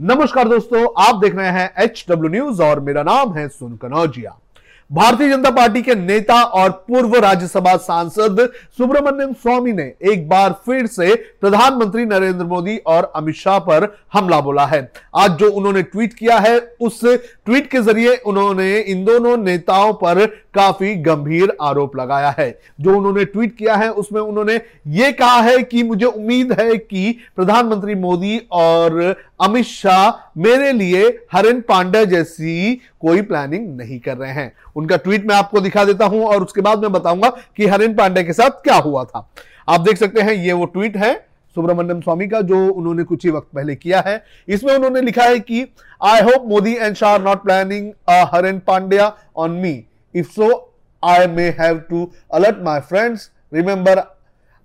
नमस्कार दोस्तों, आप देख रहे हैं एच डब्ल्यू न्यूज़ और मेरा नाम है सुन कनौजिया भारतीय जनता पार्टी के नेता और पूर्व राज्यसभा सांसद सुब्रमण्यम स्वामी ने एक बार फिर से प्रधानमंत्री नरेंद्र मोदी और अमित शाह पर हमला बोला है। आज जो उन्होंने ट्वीट किया है, उस ट्वीट के ज़रिए उन्होंने इन दोनों नेताओं पर काफ़ी गंभीर आरोप लगाया है। जो उन्होंने ट्वीट किया है, उसमें उन्होंने ये कहा है कि मुझे उम्मीद है कि प्रधानमंत्री मोदी और अमित शाह मेरे लिए हरेन पांडे जैसी कोई प्लानिंग नहीं कर रहे हैं। उनका ट्वीट मैं आपको दिखा देता हूँ और उसके बाद मैं बताऊँगा कि हरेन पांडे के साथ क्या हुआ था। आप देख सकते हैं, ये वो ट्वीट है सुब्रमण्यम स्वामी का, जो उन्होंने कुछ ही वक्त पहले किया है। इसमें उन्होंने लिखा है कि I hope Modi and Shah not planning Haren Pandya on me if so I may have to alert my friends remember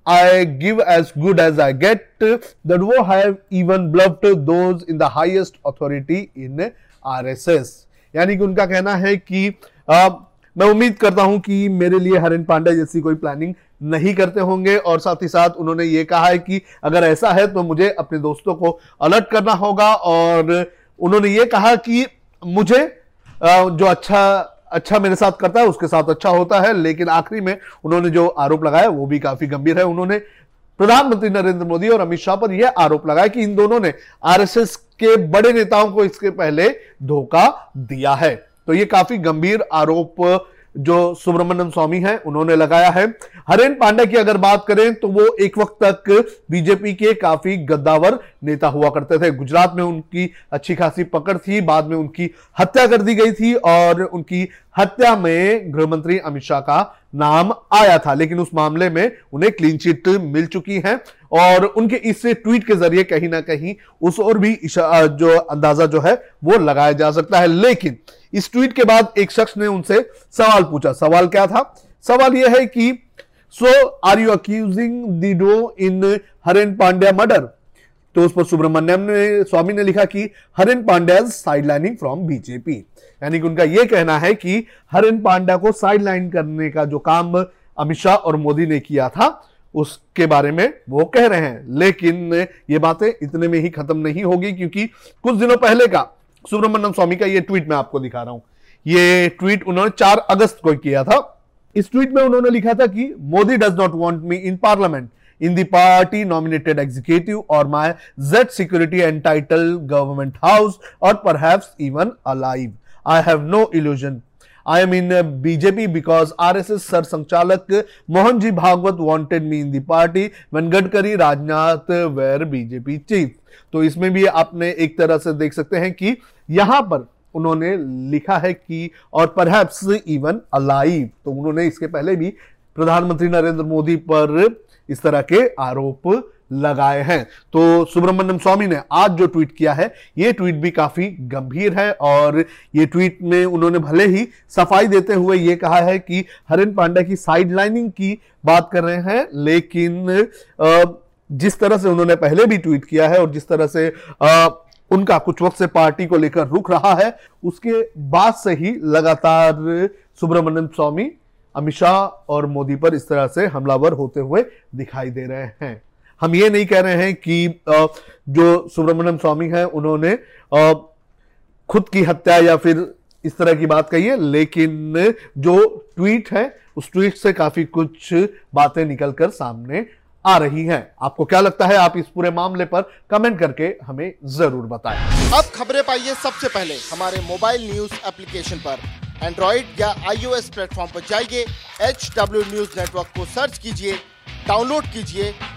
I give as good as I get, that wo have even bluffed those in the highest authority in RSS. यानी कि उनका कहना है कि आ, मैं उम्मीद करता हूँ कि मेरे लिए हरिन पांडे जैसी कोई प्लानिंग नहीं करते होंगे। और साथ ही साथ उन्होंने ये कहा है कि अगर ऐसा है तो मुझे अपने दोस्तों को अलर्ट करना होगा। और उन्होंने ये कहा कि मुझे जो अच्छा अच्छा मेरे साथ करता है, उसके साथ अच्छा होता है, लेकिन आखिरी में उन्होंने जो आरोप लगाया, वो भी काफ़ी गंभीर है। उन्होंने प्रधानमंत्री नरेंद्र मोदी और अमित शाह पर यह आरोप लगाया कि इन दोनों ने आरएसएस के बड़े नेताओं को इसके पहले धोखा दिया है। तो ये काफ़ी गंभीर आरोप जो सुब्रमण्यम स्वामी हैं, उन्होंने लगाया है। हरेन पांडे की अगर बात करें तो वो एक वक्त तक बीजेपी के काफ़ी गद्दावर नेता हुआ करते थे। गुजरात में उनकी अच्छी खासी पकड़ थी, बाद में उनकी हत्या कर दी गई थी, और उनकी हत्या में गृह मंत्री अमित शाह का नाम आया था। लेकिन उस मामले में उन्हें क्लीन चिट मिल चुकी है, और उनके इस ट्वीट के ज़रिए कहीं ना कहीं उस और भी जो अंदाज़ा जो है, वो लगाया जा सकता है। लेकिन इस ट्वीट के बाद एक शख्स ने उनसे सवाल पूछा। सवाल क्या था? सवाल यह है कि सो आर यू अक्यूजिंग दो इन हरेन पांड्या मर्डर तो उस पर सुब्रमण्यम ने, स्वामी ने लिखा कि Haren Pandya sidelining from BJP यानी कि उनका यह कहना है कि हरेन पांड्या को साइड लाइन करने का जो काम अमित शाह और मोदी ने किया था, उसके बारे में वो कह रहे हैं। लेकिन ये बातें इतने में ही खत्म नहीं होगी, क्योंकि कुछ दिनों पहले का सुब्रमण्यम स्वामी का ये ट्वीट मैं आपको दिखा रहा हूँ। ये ट्वीट उन्होंने चार अगस्त को किया था। इस ट्वीट में उन्होंने लिखा था कि Modi does not want me in parliament in the party nominated executive और my Z security and title government house और पर even alive I have no illusion I am in BJP because RSS sir संचालक Mohan ji Bhagavat wanted me in the party when Gadkari Rajnath were BJP chief. तो इसमें भी आपने एक तरह से देख सकते हैं कि यहाँ पर उन्होंने लिखा है कि और परहैप्स इवन अलाइव तो उन्होंने इसके पहले भी प्रधानमंत्री नरेंद्र मोदी पर इस तरह के आरोप लगाए हैं। तो सुब्रमण्यम स्वामी ने आज जो ट्वीट किया है ये ट्वीट भी काफ़ी गंभीर है और ये ट्वीट में उन्होंने भले ही सफ़ाई देते हुए ये कहा है कि हरिन पांडे की साइड लाइनिंग की बात कर रहे हैं लेकिन जिस तरह से उन्होंने पहले भी ट्वीट किया है और जिस तरह से आ, उनका कुछ वक्त से पार्टी को लेकर रुक रहा है उसके बाद से ही लगातार सुब्रमण्यम स्वामी अमित शाह और मोदी पर इस तरह से हमलावर होते हुए दिखाई दे रहे हैं। हम ये नहीं कह रहे हैं कि जो सुब्रमण्यम स्वामी हैं, उन्होंने खुद की हत्या या फिर इस तरह की बात कही है, लेकिन जो ट्वीट है, उस ट्वीट से काफ़ी कुछ बातें निकलकर सामने आ रही हैं। आपको क्या लगता है, आप इस पूरे मामले पर कमेंट करके हमें ज़रूर बताएँ। अब खबरें पाइए सबसे पहले हमारे मोबाइल न्यूज़ एप्लीकेशन पर। एंड्रॉइड या आईओएस प्लेटफॉर्म पर जाइए एच न्यूज़ नेटवर्क को सर्च कीजिए, डाउनलोड कीजिए